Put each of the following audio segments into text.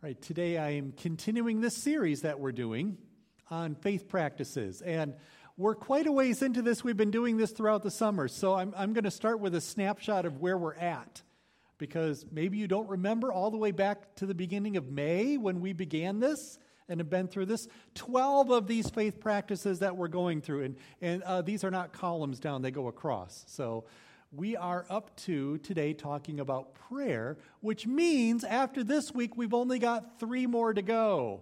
All right, today I am continuing this series that we're doing on faith practices. And we're quite a ways into this. We've been doing this throughout the summer. So I'm, I'm going to start with a snapshot of where we're at. Because maybe you don't remember all the way back to the beginning of May when we began this and have been through this. 12 of these faith practices that we're going through. And, and uh, these are not columns down, they go across. So we are up to today talking about prayer, which means after this week, we've only got three more to go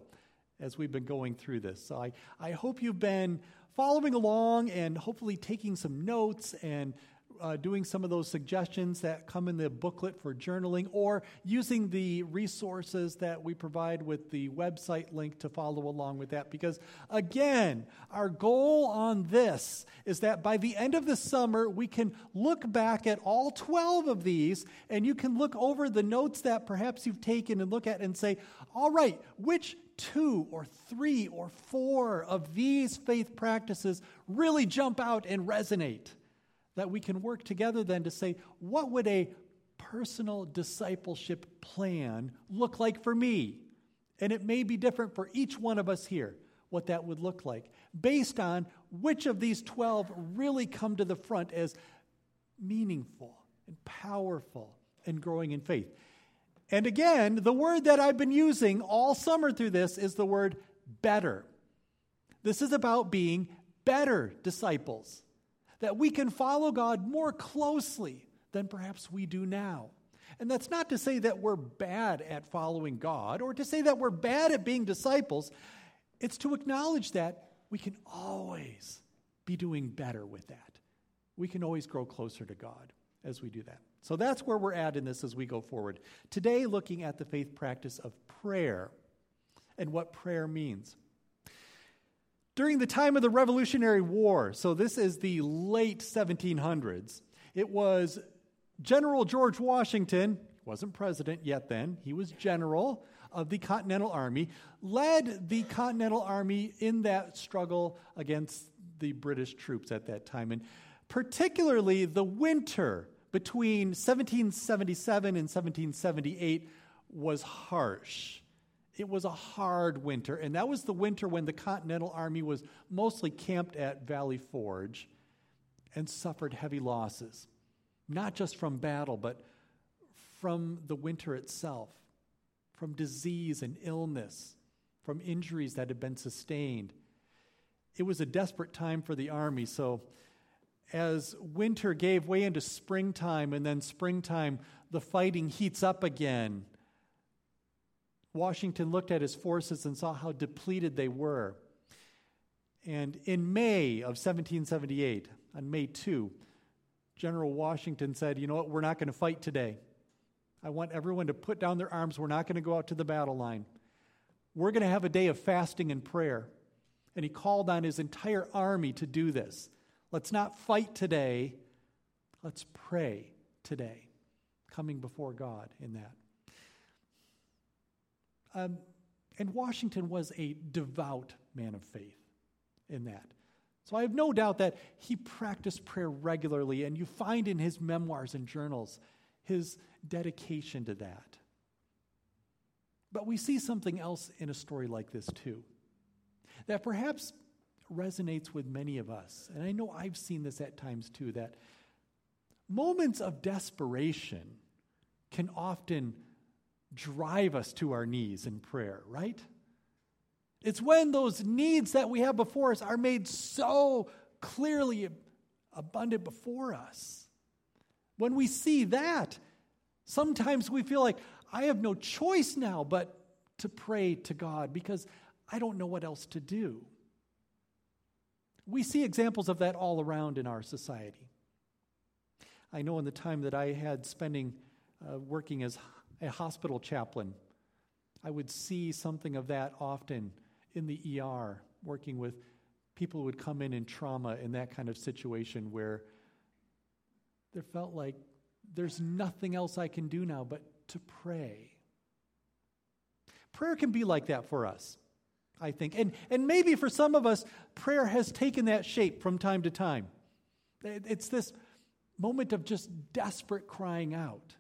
as we've been going through this. So I, I hope you've been following along and hopefully taking some notes and uh, doing some of those suggestions that come in the booklet for journaling or using the resources that we provide with the website link to follow along with that. Because again, our goal on this is that by the end of the summer, we can look back at all 12 of these and you can look over the notes that perhaps you've taken and look at and say, all right, which two or three or four of these faith practices really jump out and resonate? That we can work together then to say, what would a personal discipleship plan look like for me? And it may be different for each one of us here, what that would look like, based on which of these 12 really come to the front as meaningful and powerful and growing in faith. And again, the word that I've been using all summer through this is the word better. This is about being better disciples that we can follow God more closely than perhaps we do now. And that's not to say that we're bad at following God or to say that we're bad at being disciples. It's to acknowledge that we can always be doing better with that. We can always grow closer to God as we do that. So that's where we're at in this as we go forward. Today, looking at the faith practice of prayer and what prayer means during the time of the Revolutionary War, so this is the late 1700s, it was General George Washington, wasn't president yet then, he was general of the Continental Army, led the Continental Army in that struggle against the British troops at that time. And particularly the winter between 1777 and 1778 was harsh. It was a hard winter, and that was the winter when the Continental Army was mostly camped at Valley Forge and suffered heavy losses, not just from battle, but from the winter itself, from disease and illness, from injuries that had been sustained. It was a desperate time for the army, so as winter gave way into springtime, and then springtime, the fighting heats up again Washington looked at his forces and saw how depleted they were. And in May of 1778, on May 2, General Washington said, You know what? We're not going to fight today. I want everyone to put down their arms. We're not going to go out to the battle line. We're going to have a day of fasting and prayer. And he called on his entire army to do this. Let's not fight today. Let's pray today, coming before God in that. Um, and Washington was a devout man of faith in that. So I have no doubt that he practiced prayer regularly, and you find in his memoirs and journals his dedication to that. But we see something else in a story like this, too, that perhaps resonates with many of us. And I know I've seen this at times, too, that moments of desperation can often drive us to our knees in prayer, right? It's when those needs that we have before us are made so clearly abundant before us. When we see that, sometimes we feel like I have no choice now but to pray to God because I don't know what else to do. We see examples of that all around in our society. I know in the time that I had spending uh, working as a hospital chaplain. I would see something of that often in the ER, working with people who would come in in trauma in that kind of situation where there felt like there's nothing else I can do now but to pray. Prayer can be like that for us, I think. And, and maybe for some of us, prayer has taken that shape from time to time. It's this moment of just desperate crying out.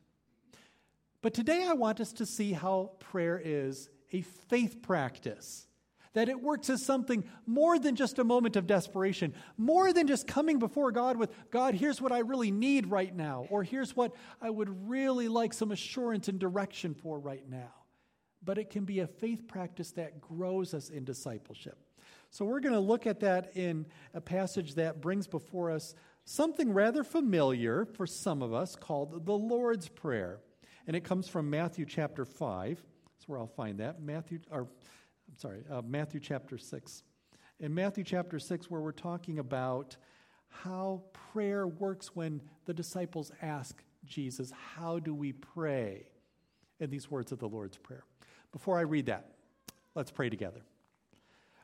But today I want us to see how prayer is a faith practice. That it works as something more than just a moment of desperation, more than just coming before God with, God, here's what I really need right now, or here's what I would really like some assurance and direction for right now. But it can be a faith practice that grows us in discipleship. So we're going to look at that in a passage that brings before us something rather familiar for some of us called the Lord's Prayer. And it comes from Matthew chapter 5. That's where I'll find that. Matthew, or I'm sorry, uh, Matthew chapter 6. In Matthew chapter 6, where we're talking about how prayer works when the disciples ask Jesus, How do we pray? in these words of the Lord's Prayer. Before I read that, let's pray together.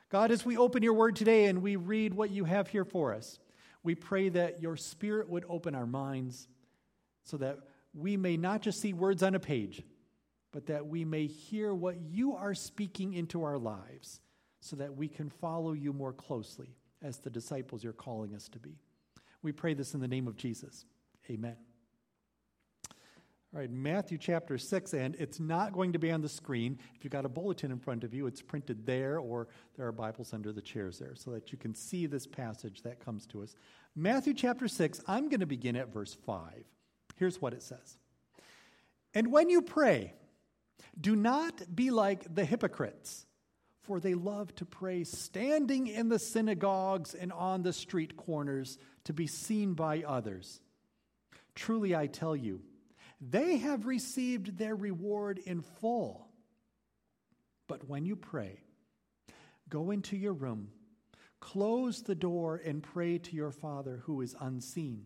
God, as we open your word today and we read what you have here for us, we pray that your spirit would open our minds so that we may not just see words on a page, but that we may hear what you are speaking into our lives so that we can follow you more closely as the disciples you're calling us to be. We pray this in the name of Jesus. Amen. All right, Matthew chapter 6, and it's not going to be on the screen. If you've got a bulletin in front of you, it's printed there, or there are Bibles under the chairs there so that you can see this passage that comes to us. Matthew chapter 6, I'm going to begin at verse 5. Here's what it says And when you pray, do not be like the hypocrites, for they love to pray standing in the synagogues and on the street corners to be seen by others. Truly, I tell you, they have received their reward in full. But when you pray, go into your room, close the door, and pray to your Father who is unseen.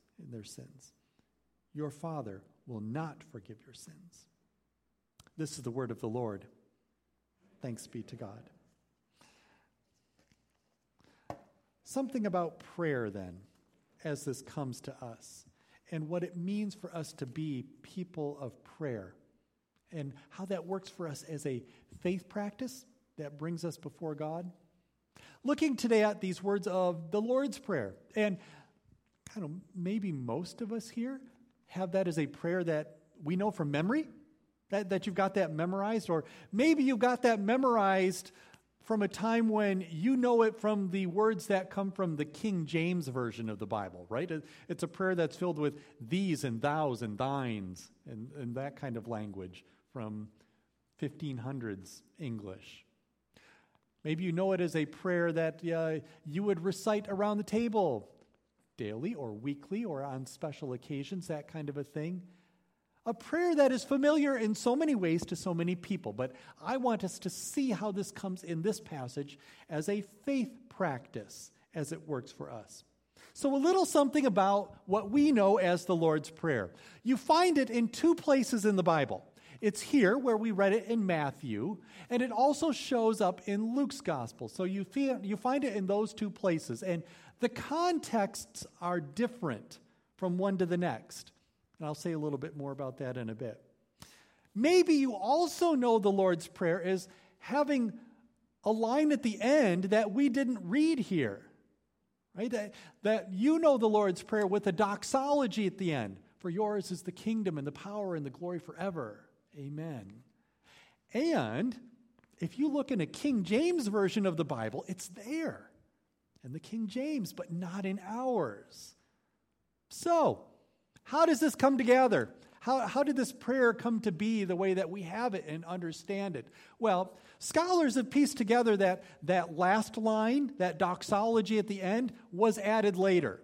their sins, your Father will not forgive your sins. This is the word of the Lord. Thanks be to God. Something about prayer, then, as this comes to us, and what it means for us to be people of prayer, and how that works for us as a faith practice that brings us before God. Looking today at these words of the Lord's Prayer, and I don't know, maybe most of us here have that as a prayer that we know from memory that, that you've got that memorized, or maybe you've got that memorized from a time when you know it from the words that come from the King James Version of the Bible, right? It's a prayer that's filled with these and thous and thines and, and that kind of language from 1500s English. Maybe you know it as a prayer that uh, you would recite around the table daily or weekly or on special occasions, that kind of a thing. A prayer that is familiar in so many ways to so many people, but I want us to see how this comes in this passage as a faith practice as it works for us. So, a little something about what we know as the Lord's Prayer. You find it in two places in the Bible. It's here where we read it in Matthew, and it also shows up in Luke's gospel. So you, feel, you find it in those two places, and the contexts are different from one to the next. And I'll say a little bit more about that in a bit. Maybe you also know the Lord's Prayer is having a line at the end that we didn't read here. Right? That, that you know the Lord's Prayer with a doxology at the end. For yours is the kingdom and the power and the glory forever. Amen. And if you look in a King James version of the Bible, it's there in the King James, but not in ours. So, how does this come together? How, how did this prayer come to be the way that we have it and understand it? Well, scholars have pieced together that that last line, that doxology at the end, was added later.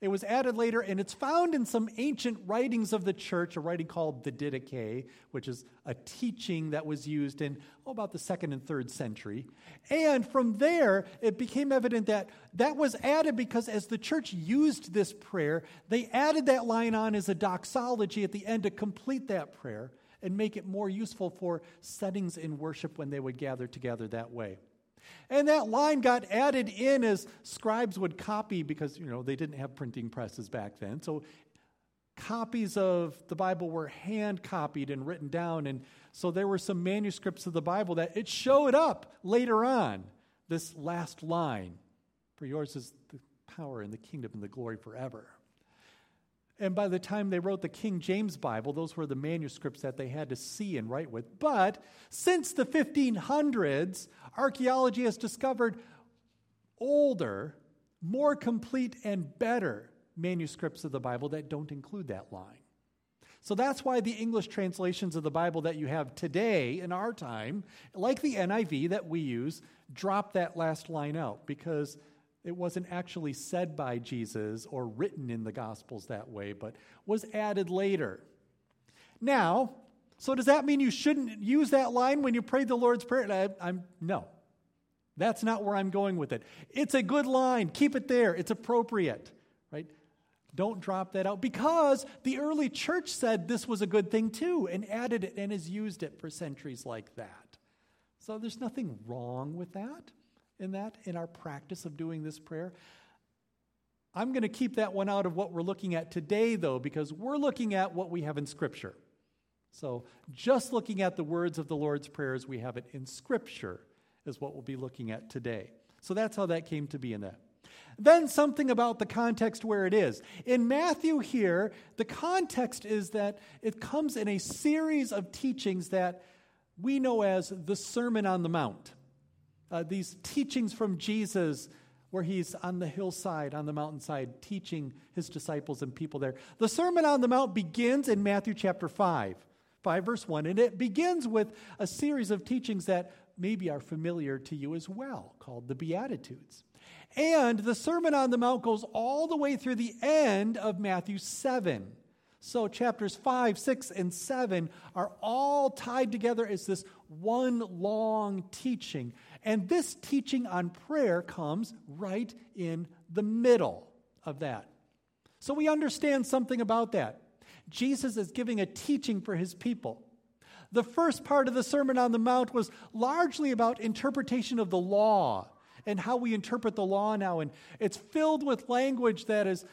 It was added later, and it's found in some ancient writings of the church, a writing called the Didache, which is a teaching that was used in oh, about the second and third century. And from there, it became evident that that was added because as the church used this prayer, they added that line on as a doxology at the end to complete that prayer and make it more useful for settings in worship when they would gather together that way. And that line got added in as scribes would copy because, you know, they didn't have printing presses back then. So copies of the Bible were hand copied and written down. And so there were some manuscripts of the Bible that it showed up later on, this last line. For yours is the power and the kingdom and the glory forever. And by the time they wrote the King James Bible, those were the manuscripts that they had to see and write with. But since the 1500s, archaeology has discovered older, more complete, and better manuscripts of the Bible that don't include that line. So that's why the English translations of the Bible that you have today in our time, like the NIV that we use, drop that last line out because it wasn't actually said by Jesus or written in the Gospels that way, but was added later. Now, so does that mean you shouldn't use that line when you pray the Lord's Prayer? I, I'm no. That's not where I'm going with it. It's a good line. Keep it there. It's appropriate, right? Don't drop that out because the early church said this was a good thing too and added it and has used it for centuries like that. So there's nothing wrong with that in that, in our practice of doing this prayer. I'm going to keep that one out of what we're looking at today, though, because we're looking at what we have in Scripture. So, just looking at the words of the Lord's Prayer as we have it in Scripture is what we'll be looking at today. So, that's how that came to be in that. Then, something about the context where it is. In Matthew, here, the context is that it comes in a series of teachings that we know as the Sermon on the Mount uh, these teachings from Jesus where he's on the hillside, on the mountainside, teaching his disciples and people there. The Sermon on the Mount begins in Matthew chapter 5, 5 verse 1, and it begins with a series of teachings that maybe are familiar to you as well, called the Beatitudes. And the Sermon on the Mount goes all the way through the end of Matthew 7. So, chapters 5, 6, and 7 are all tied together as this one long teaching. And this teaching on prayer comes right in the middle of that. So, we understand something about that. Jesus is giving a teaching for his people. The first part of the Sermon on the Mount was largely about interpretation of the law and how we interpret the law now. And it's filled with language that is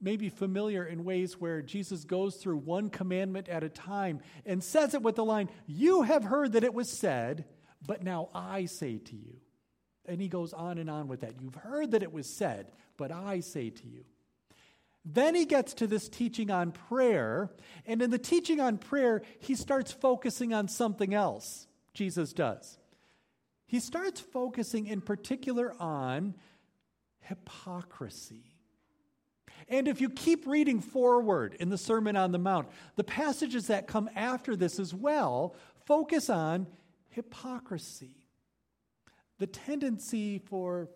maybe familiar in ways where Jesus goes through one commandment at a time and says it with the line, You have heard that it was said, but now I say to you. And he goes on and on with that. You've heard that it was said, but I say to you. Then he gets to this teaching on prayer. And in the teaching on prayer, he starts focusing on something else. Jesus does. He starts focusing in particular on hypocrisy. And if you keep reading forward in the Sermon on the Mount, the passages that come after this as well focus on hypocrisy. The tendency for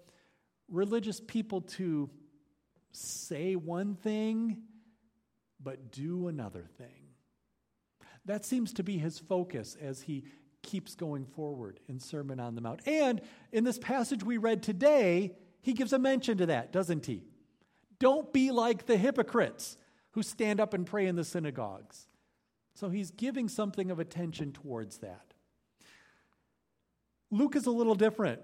religious people to say one thing but do another thing. That seems to be his focus as he keeps going forward in Sermon on the Mount. And in this passage we read today, he gives a mention to that, doesn't he? Don't be like the hypocrites who stand up and pray in the synagogues. So he's giving something of attention towards that. Luke is a little different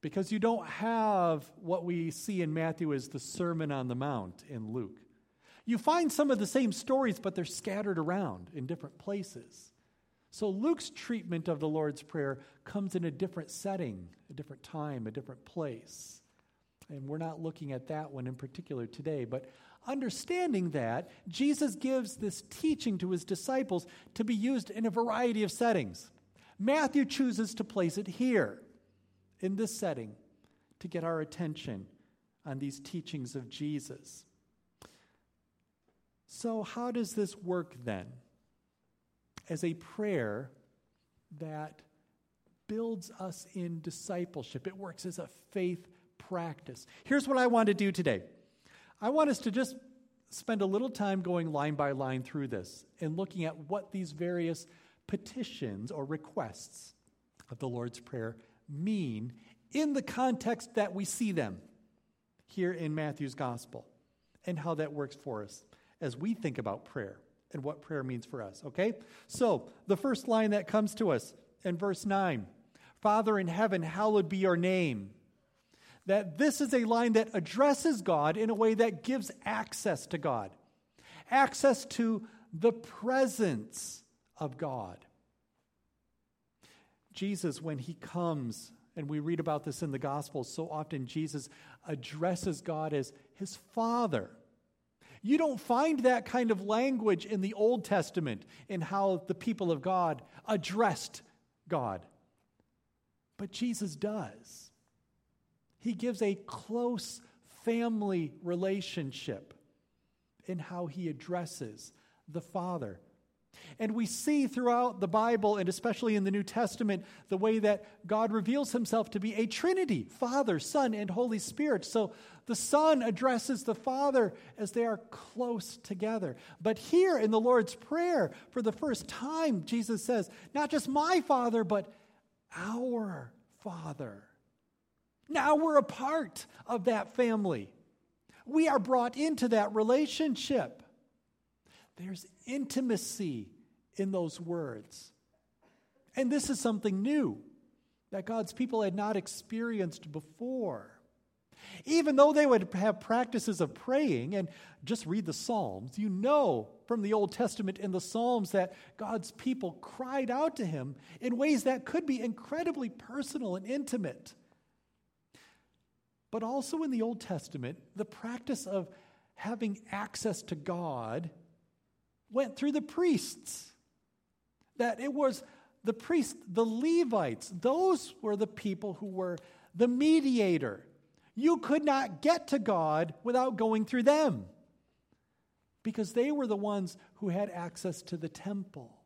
because you don't have what we see in Matthew as the Sermon on the Mount in Luke. You find some of the same stories, but they're scattered around in different places. So Luke's treatment of the Lord's Prayer comes in a different setting, a different time, a different place. And we're not looking at that one in particular today, but understanding that, Jesus gives this teaching to his disciples to be used in a variety of settings. Matthew chooses to place it here, in this setting, to get our attention on these teachings of Jesus. So, how does this work then? as a prayer that builds us in discipleship. It works as a faith practice. Here's what I want to do today I want us to just spend a little time going line by line through this and looking at what these various petitions or requests of the Lord's Prayer mean in the context that we see them here in Matthew's Gospel and how that works for us as we think about prayer and what prayer means for us, okay? So, the first line that comes to us in verse 9 Father in heaven, hallowed be your name. That this is a line that addresses God in a way that gives access to God, access to the presence of God. Jesus, when he comes, and we read about this in the Gospels, so often Jesus addresses God as his Father. You don't find that kind of language in the Old Testament in how the people of God addressed God. But Jesus does. He gives a close family relationship in how he addresses the Father. And we see throughout the Bible, and especially in the New Testament, the way that God reveals himself to be a Trinity Father, Son, and Holy Spirit. So the Son addresses the Father as they are close together. But here in the Lord's Prayer, for the first time, Jesus says, Not just my Father, but our Father. Now we're a part of that family. We are brought into that relationship. There's intimacy in those words. And this is something new that God's people had not experienced before. Even though they would have practices of praying and just read the Psalms, you know from the Old Testament in the Psalms that God's people cried out to Him in ways that could be incredibly personal and intimate. But also in the Old Testament, the practice of having access to God went through the priests. That it was the priests, the Levites, those were the people who were the mediator. You could not get to God without going through them because they were the ones who had access to the temple.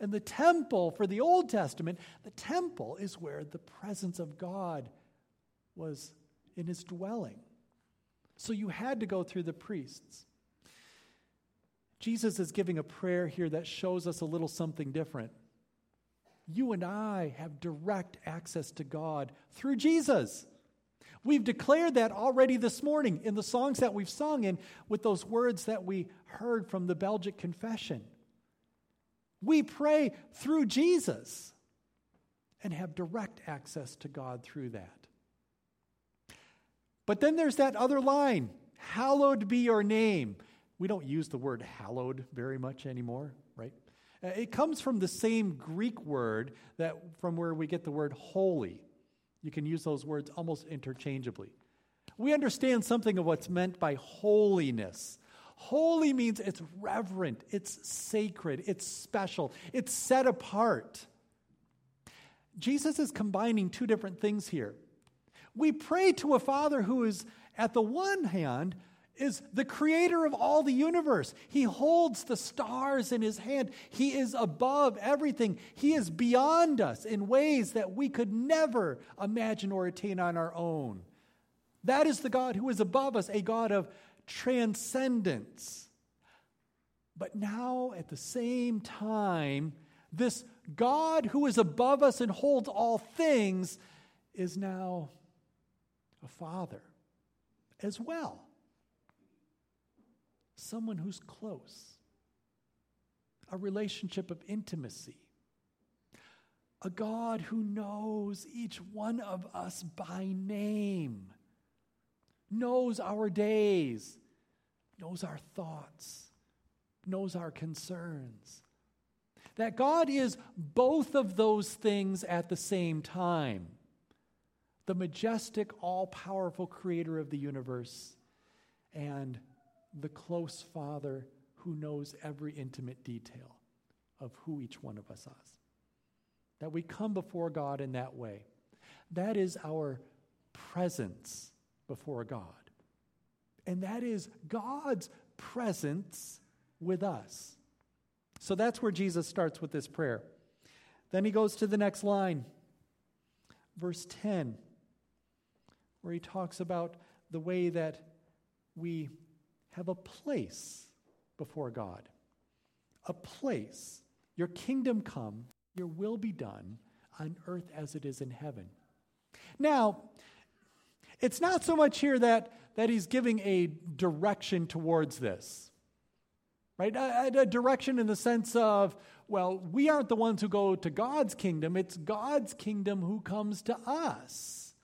And the temple, for the Old Testament, the temple is where the presence of God was in his dwelling. So you had to go through the priests. Jesus is giving a prayer here that shows us a little something different. You and I have direct access to God through Jesus. We've declared that already this morning in the songs that we've sung and with those words that we heard from the Belgic Confession. We pray through Jesus and have direct access to God through that. But then there's that other line Hallowed be your name. We don't use the word hallowed very much anymore, right? Uh, it comes from the same Greek word that from where we get the word holy. You can use those words almost interchangeably. We understand something of what's meant by holiness. Holy means it's reverent, it's sacred, it's special, it's set apart. Jesus is combining two different things here. We pray to a Father who is, at the one hand, is the creator of all the universe. He holds the stars in his hand. He is above everything. He is beyond us in ways that we could never imagine or attain on our own. That is the God who is above us, a God of transcendence. But now, at the same time, this God who is above us and holds all things is now a father as well someone who's close, a relationship of intimacy, a God who knows each one of us by name, knows our days, knows our thoughts, knows our concerns. That God is both of those things at the same time the majestic, all powerful creator of the universe and the close Father who knows every intimate detail of who each one of us is. That we come before God in that way. That is our presence before God. And that is God's presence with us. So that's where Jesus starts with this prayer. Then he goes to the next line, verse 10, where he talks about the way that we have a place before God. A place. Your kingdom come, your will be done on earth as it is in heaven. Now, it's not so much here that, that he's giving a direction towards this, right? A, a direction in the sense of, well, we aren't the ones who go to God's kingdom, it's God's kingdom who comes to us.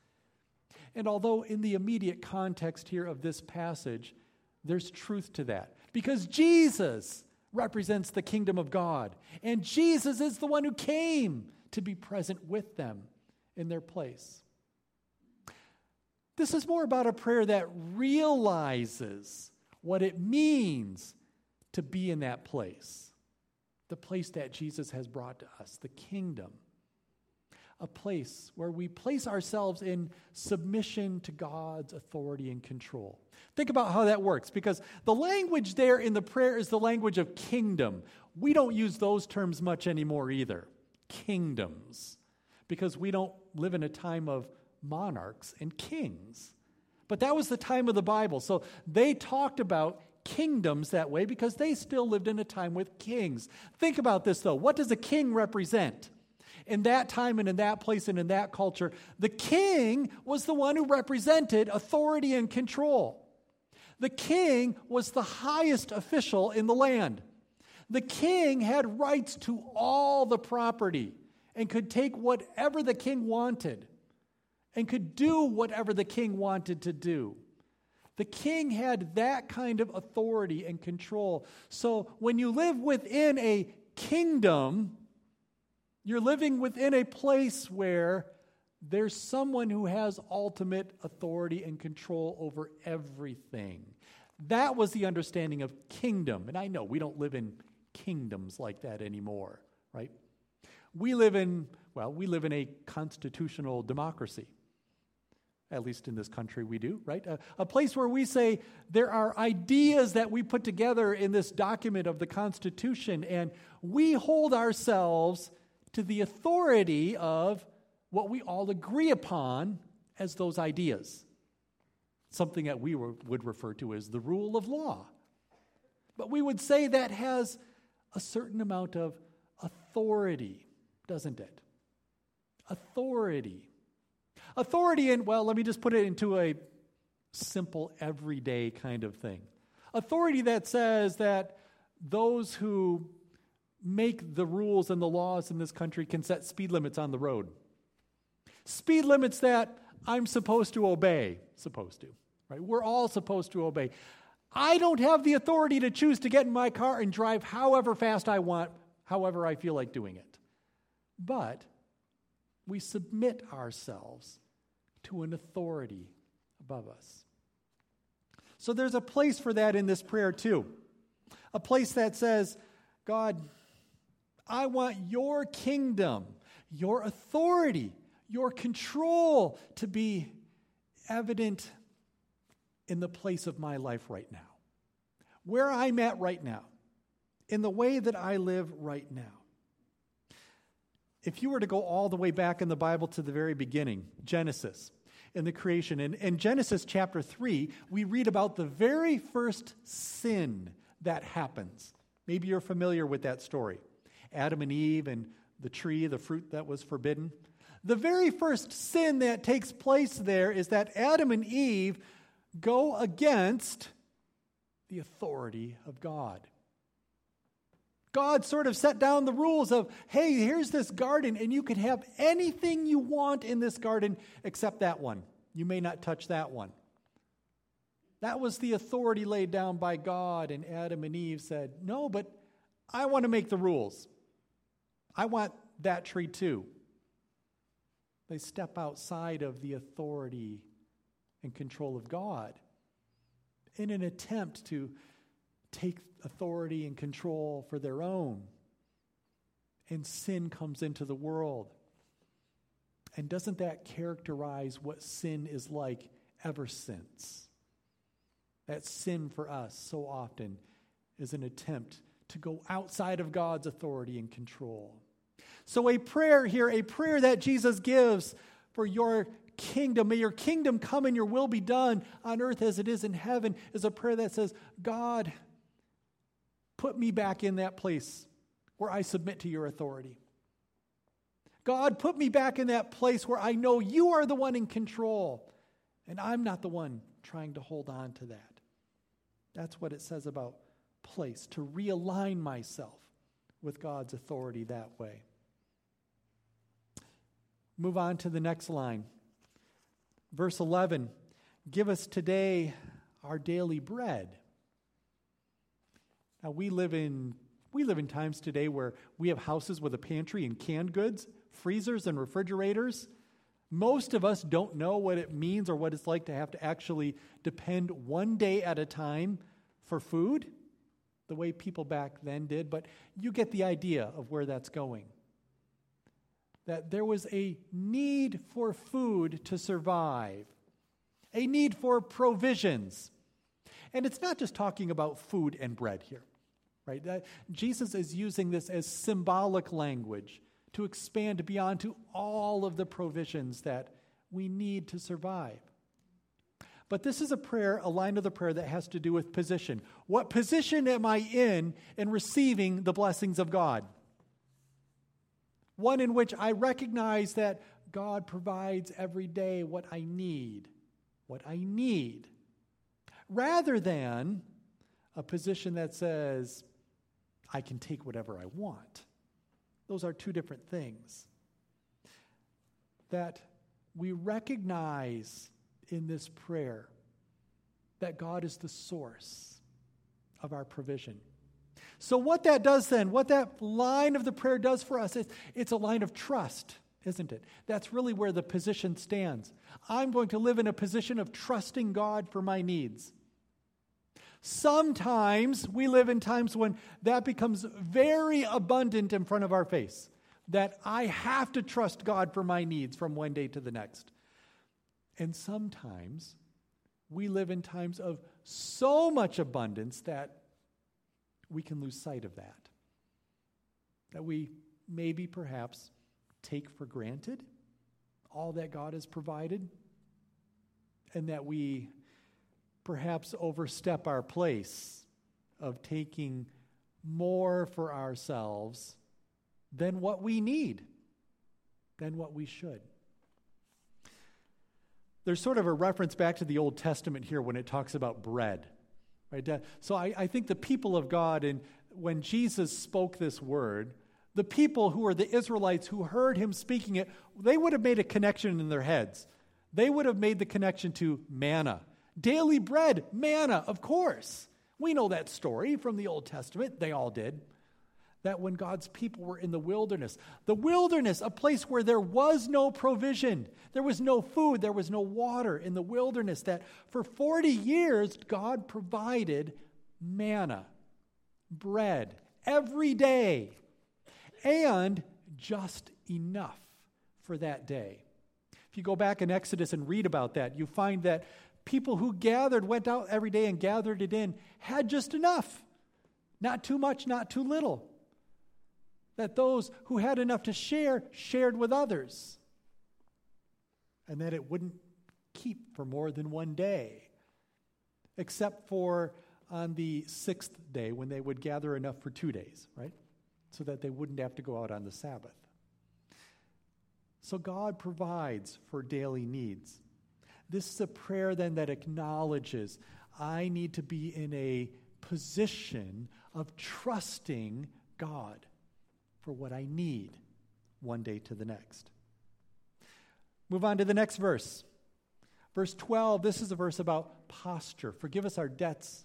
And although in the immediate context here of this passage, there's truth to that. Because Jesus represents the kingdom of God, and Jesus is the one who came to be present with them in their place. This is more about a prayer that realizes what it means to be in that place, the place that Jesus has brought to us, the kingdom. A place where we place ourselves in submission to God's authority and control. Think about how that works because the language there in the prayer is the language of kingdom. We don't use those terms much anymore either. Kingdoms. Because we don't live in a time of monarchs and kings. But that was the time of the Bible. So they talked about kingdoms that way because they still lived in a time with kings. Think about this though. What does a king represent? In that time and in that place and in that culture, the king was the one who represented authority and control. The king was the highest official in the land. The king had rights to all the property and could take whatever the king wanted and could do whatever the king wanted to do. The king had that kind of authority and control. So when you live within a kingdom, you're living within a place where there's someone who has ultimate authority and control over everything. That was the understanding of kingdom. And I know we don't live in kingdoms like that anymore, right? We live in, well, we live in a constitutional democracy. At least in this country, we do, right? A, a, place where we say there are ideas that we put together in this document of the Constitution, and we hold ourselves to the authority of what we all agree upon as those ideas. Something that we would refer to as the rule of law. But we would say that has a certain amount of authority, doesn't it? Authority. Authority and well, let me just put it into a simple, everyday kind of thing. Authority that says that those who make the rules and the laws in this country can set speed limits on the road. Speed limits that I'm supposed to obey, supposed to, right? We're all supposed to obey. I don't have the authority to choose to get in my car and drive however fast I want, however I feel like doing it. But we submit ourselves to an authority above us. So there's a place for that in this prayer, too. A place that says, God, I want your kingdom, your authority, your control to be evident in the place of my life right now, where I'm at right now, in the way that I live right now. If you were to go all the way back in the Bible to the very beginning, Genesis, in the creation, in, in Genesis chapter 3, we read about the very first sin that happens. Maybe you're familiar with that story Adam and Eve and the tree, the fruit that was forbidden. The very first sin that takes place there is that Adam and Eve go against the authority of God. God sort of set down the rules of, hey, here's this garden, and you can have anything you want in this garden except that one. You may not touch that one. That was the authority laid down by God, and Adam and Eve said, no, but I want to make the rules. I want that tree too. They step outside of the authority and control of God in an attempt to take authority and control for their own. And sin comes into the world. And doesn't that characterize what sin is like ever since? That sin for us so often is an attempt to go outside of God's authority and control. So, a prayer here, a prayer that Jesus gives for your kingdom, may your kingdom come and your will be done on earth as it is in heaven, is a prayer that says, God, put me back in that place where I submit to your authority. God, put me back in that place where I know you are the one in control and I'm not the one trying to hold on to that. That's what it says about place, to realign myself with God's authority that way. Move on to the next line. Verse 11 Give us today our daily bread. Now, we live in we live in times today where we have houses with a pantry and canned goods, freezers and refrigerators. Most of us don't know what it means or what it's like to have to actually depend one day at a time for food, the way people back then did, but you get the idea of where that's going. That there was a need for food to survive, a need for provisions. And it's not just talking about food and bread here right? Jesus is using this as symbolic language to expand beyond to all of the provisions that we need to survive. But this is a prayer, a line of the prayer that has to do with position. What position am I in in receiving the blessings of God? One in which I recognize that God provides every day what I need, what I need, rather than a position that says, I can take whatever I want. Those are two different things. That we recognize in this prayer that God is the source of our provision. So, what that does then, what that line of the prayer does for us, is it's a line of trust, isn't it? That's really where the position stands. I'm going to live in a position of trusting God for my needs. Sometimes we live in times when that becomes very abundant in front of our face, that I have to trust God for my needs from one day to the next. And sometimes we live in times of so much abundance that we can lose sight of that. That we maybe perhaps take for granted all that God has provided, and that we perhaps overstep our place of taking more for ourselves than what we need, than what we should. There's sort of a reference back to the Old Testament here when it talks about bread. Right? So I, I think the people of God, and when Jesus spoke this word, the people who were the Israelites who heard him speaking it, they would have made a connection in their heads. They would have made the connection to manna Daily bread, manna, of course. We know that story from the Old Testament. They all did. That when God's people were in the wilderness, the wilderness, a place where there was no provision, there was no food, there was no water in the wilderness, that for 40 years God provided manna, bread, every day, and just enough for that day. If you go back in Exodus and read about that, you find that people who gathered, went out every day and gathered it in, had just enough. Not too much, not too little. That those who had enough to share, shared with others. And that it wouldn't keep for more than one day, except for on the sixth day when they would gather enough for two days, right? So that they wouldn't have to go out on the Sabbath. So God provides for daily needs. This is a prayer then that acknowledges I need to be in a position of trusting God for what I need one day to the next. Move on to the next verse. Verse 12, this is a verse about posture. Forgive us our debts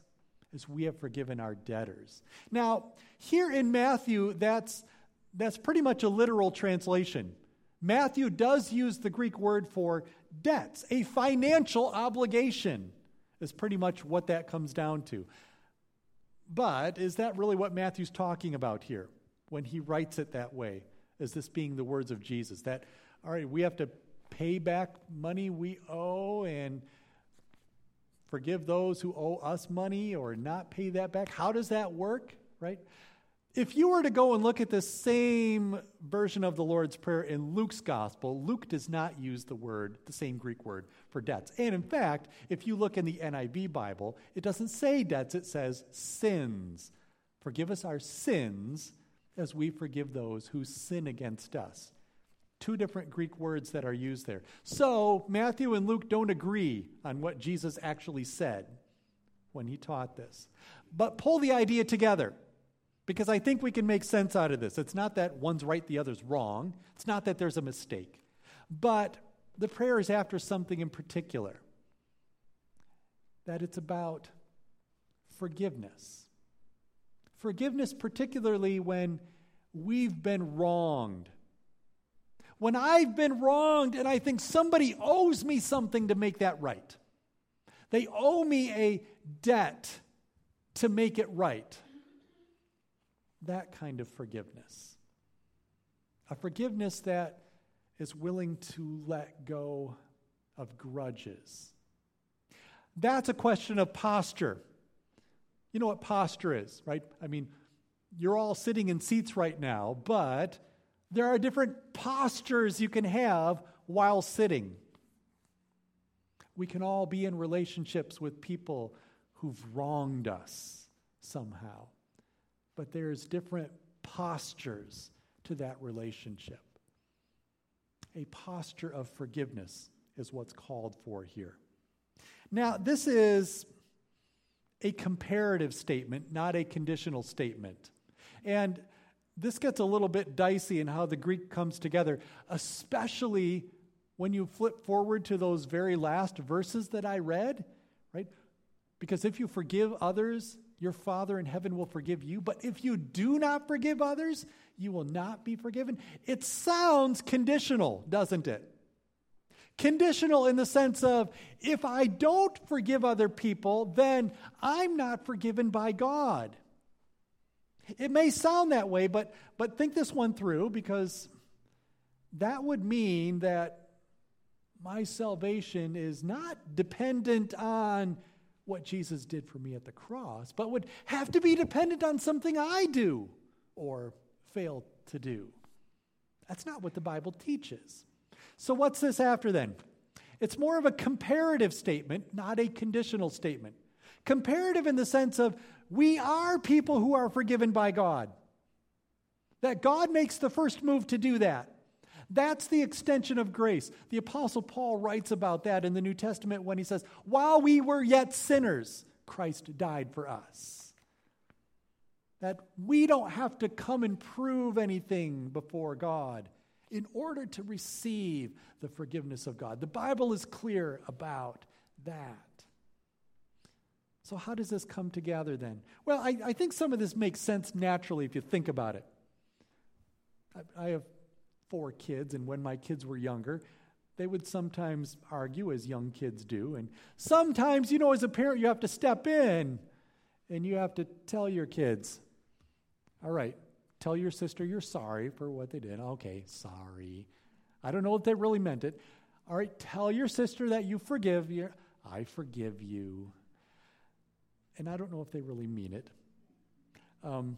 as we have forgiven our debtors. Now, here in Matthew, that's, that's pretty much a literal translation. Matthew does use the Greek word for debts. A financial obligation is pretty much what that comes down to. But is that really what Matthew's talking about here when he writes it that way? as this being the words of Jesus? That, all right, we have to pay back money we owe and forgive those who owe us money or not pay that back? How does that work, right? If you were to go and look at the same version of the Lord's Prayer in Luke's gospel, Luke does not use the word, the same Greek word for debts. And in fact, if you look in the NIV Bible, it doesn't say debts, it says sins. Forgive us our sins as we forgive those who sin against us. Two different Greek words that are used there. So, Matthew and Luke don't agree on what Jesus actually said when he taught this. But pull the idea together because I think we can make sense out of this. It's not that one's right, the other's wrong, it's not that there's a mistake. But the prayer is after something in particular that it's about forgiveness. Forgiveness, particularly when we've been wronged. When I've been wronged and I think somebody owes me something to make that right. They owe me a debt to make it right. That kind of forgiveness. A forgiveness that is willing to let go of grudges. That's a question of posture. You know what posture is, right? I mean, you're all sitting in seats right now, but there are different postures you can have while sitting. We can all be in relationships with people who've wronged us somehow, but there's different postures to that relationship. A posture of forgiveness is what's called for here. Now, this is a comparative statement, not a conditional statement. And this gets a little bit dicey in how the Greek comes together, especially when you flip forward to those very last verses that I read, right? Because if you forgive others, your Father in heaven will forgive you. But if you do not forgive others, you will not be forgiven. It sounds conditional, doesn't it? Conditional in the sense of if I don't forgive other people, then I'm not forgiven by God. It may sound that way, but, but think this one through because that would mean that my salvation is not dependent on what Jesus did for me at the cross, but would have to be dependent on something I do or fail to do. That's not what the Bible teaches. So, what's this after then? It's more of a comparative statement, not a conditional statement. Comparative in the sense of we are people who are forgiven by God. That God makes the first move to do that. That's the extension of grace. The Apostle Paul writes about that in the New Testament when he says, While we were yet sinners, Christ died for us. That we don't have to come and prove anything before God in order to receive the forgiveness of God. The Bible is clear about that. So, how does this come together then? Well, I, I think some of this makes sense naturally if you think about it. I, I have four kids, and when my kids were younger, they would sometimes argue, as young kids do. And sometimes, you know, as a parent, you have to step in and you have to tell your kids, all right, tell your sister you're sorry for what they did. Okay, sorry. I don't know if they really meant it. All right, tell your sister that you forgive you. I forgive you and I don't know if they really mean it. Um,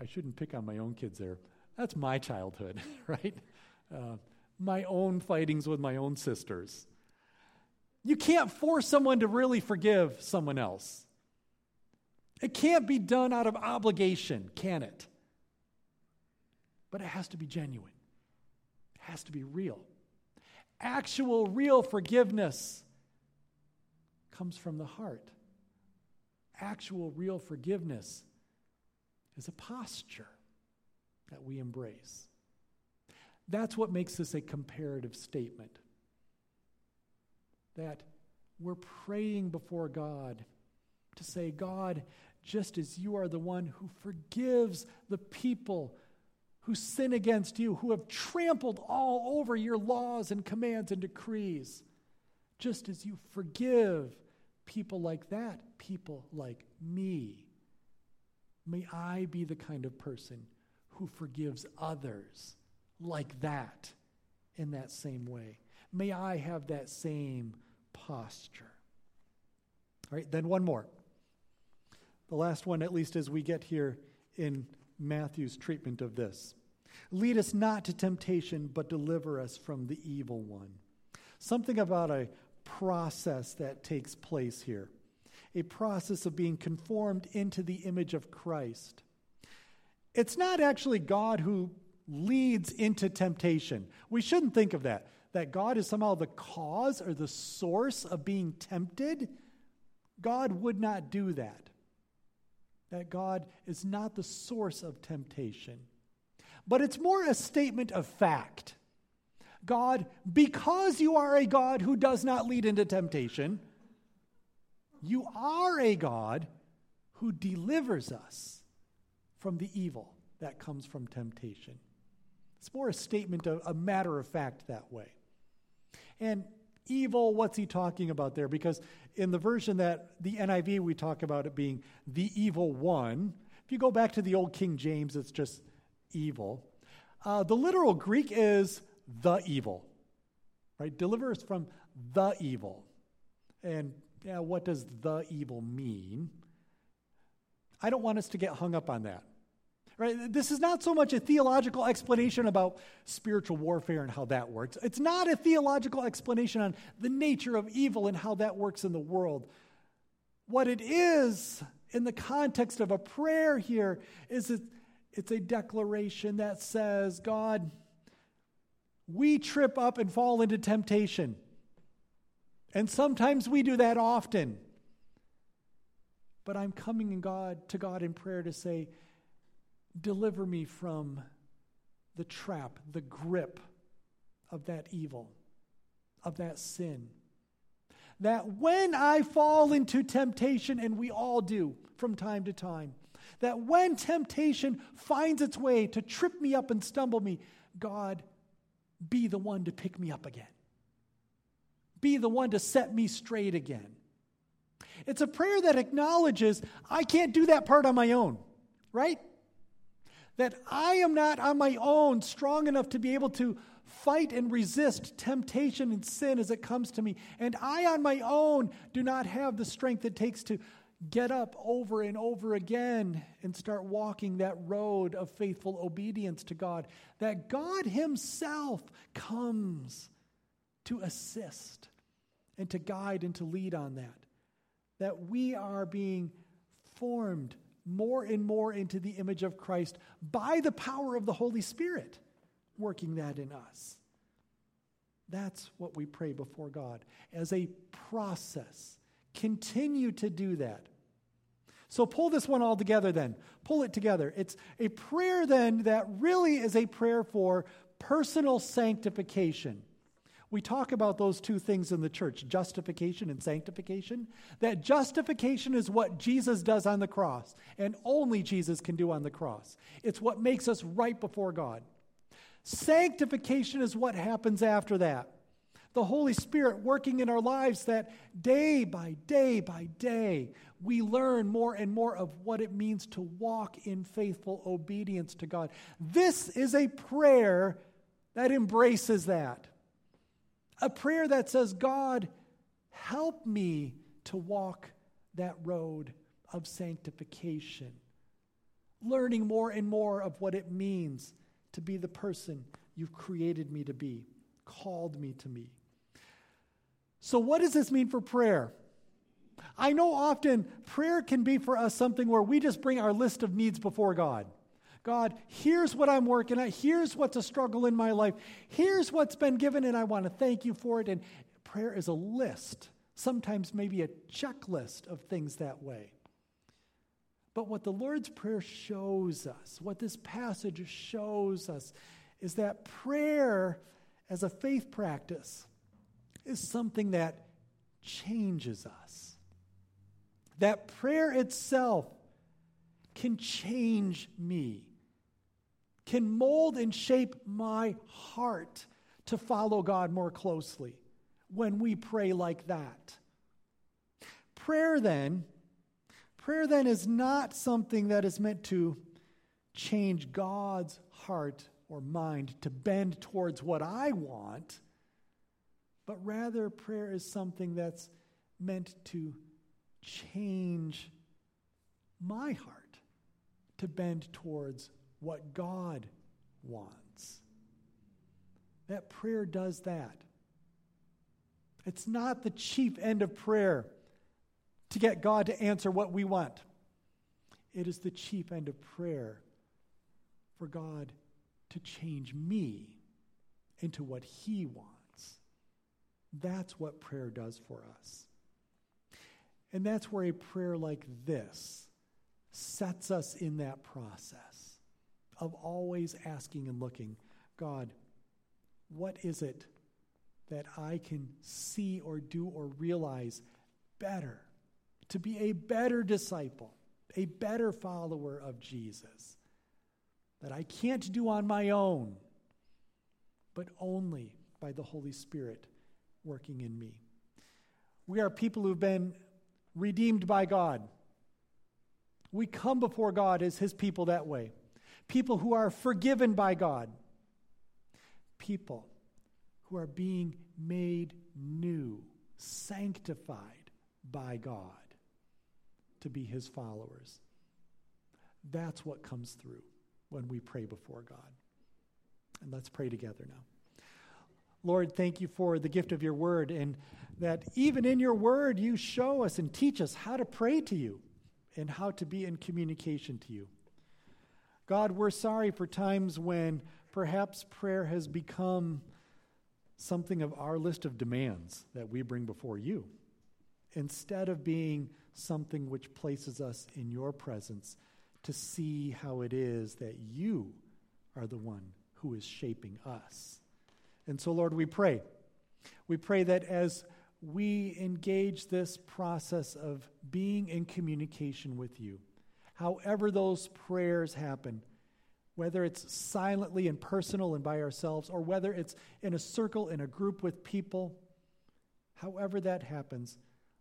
I shouldn't pick on my own kids there. That's my childhood, right? Uh, my own fightings with my own sisters. You can't force someone to really forgive someone else. It can't be done out of obligation, can it? But it has to be genuine, it has to be real. Actual, real forgiveness comes from the heart actual, real forgiveness is a posture that we embrace. That's what makes this a comparative statement. That we're praying before God to say, God, just as you are the one who forgives the people who sin against you, who have trampled all over your laws and commands and decrees, just as you forgive people like that, people like me. May I be the kind of person who forgives others like that in that same way. May I have that same posture. All right, then one more. The last one, at least as we get here in Matthew's treatment of this. Lead us not to temptation, but deliver us from the evil one. Something about a process that takes place here a process of being conformed into the image of Christ. It's not actually God who leads into temptation. We shouldn't think of that, that God is somehow the cause or the source of being tempted. God would not do that. That God is not the source of temptation. But it's more a statement of fact. God, because you are a God who does not lead into temptation, you are a God who delivers us from the evil that comes from temptation. It's more a statement of a matter of fact that way. And evil, what's he talking about there? Because in the version that the NIV, we talk about it being the evil one. If you go back to the old King James, it's just evil. Uh, the literal Greek is the evil, right? Deliver us from the evil. And yeah, what does the evil mean? I don't want us to get hung up on that. Right? This is not so much a theological explanation about spiritual warfare and how that works. It's not a theological explanation on the nature of evil and how that works in the world. What it is in the context of a prayer here is that it's a declaration that says, God, we trip up and fall into temptation. And sometimes we do that often. But I'm coming in God to God in prayer to say, deliver me from the trap, the grip of that evil, of that sin. That when I fall into temptation, and we all do from time to time, that when temptation finds its way to trip me up and stumble me, God, be the one to pick me up again. Be the one to set me straight again. It's a prayer that acknowledges I can't do that part on my own, right? That I am not on my own strong enough to be able to fight and resist temptation and sin as it comes to me. And I, on my own, do not have the strength it takes to get up over and over again and start walking that road of faithful obedience to God. That God Himself comes to assist and to guide and to lead on that. That we are being formed more and more into the image of Christ by the power of the Holy Spirit working that in us. That's what we pray before God as a process. Continue to do that. So pull this one all together then. Pull it together. It's a prayer then that really is a prayer for personal sanctification. We talk about those two things in the church justification and sanctification. That justification is what Jesus does on the cross, and only Jesus can do on the cross. It's what makes us right before God. Sanctification is what happens after that. The Holy Spirit working in our lives that day by day by day, we learn more and more of what it means to walk in faithful obedience to God. This is a prayer that embraces that. A prayer that says, God, help me to walk that road of sanctification, learning more and more of what it means to be the person you've created me to be, called me to be. So, what does this mean for prayer? I know often prayer can be for us something where we just bring our list of needs before God. God, here's what I'm working at. Here's what's a struggle in my life. Here's what's been given, and I want to thank you for it. And prayer is a list, sometimes maybe a checklist of things that way. But what the Lord's Prayer shows us, what this passage shows us, is that prayer as a faith practice is something that changes us. That prayer itself can change me can mold and shape my heart to follow God more closely when we pray like that. Prayer then, prayer then is not something that is meant to change God's heart or mind to bend towards what I want, but rather prayer is something that's meant to change my heart to bend towards what God wants. That prayer does that. It's not the chief end of prayer to get God to answer what we want. It is the chief end of prayer for God to change me into what He wants. That's what prayer does for us. And that's where a prayer like this sets us in that process of always asking and looking God, what is it that I can see or do or realize better to be a better disciple, a better follower of Jesus that I can't do on my own, but only by the Holy Spirit working in me. We are people who've been redeemed by God. We come before God as His people that way. People who are forgiven by God. People who are being made new, sanctified by God to be His followers. That's what comes through when we pray before God. And let's pray together now. Lord, thank you for the gift of your word and that even in your word you show us and teach us how to pray to you and how to be in communication to you. God, we're sorry for times when perhaps prayer has become something of our list of demands that we bring before you instead of being something which places us in your presence to see how it is that you are the one who is shaping us. And so, Lord, we pray. We pray that as we engage this process of being in communication with you, however those prayers happen, whether it's silently and personal and by ourselves, or whether it's in a circle, in a group with people, however that happens,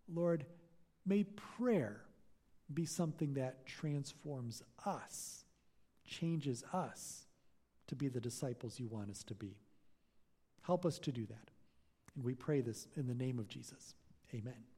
Lord, may prayer be something that transforms us, changes us to be the disciples you want us to be. Help us to do that. And we pray this in the name of Jesus. Amen.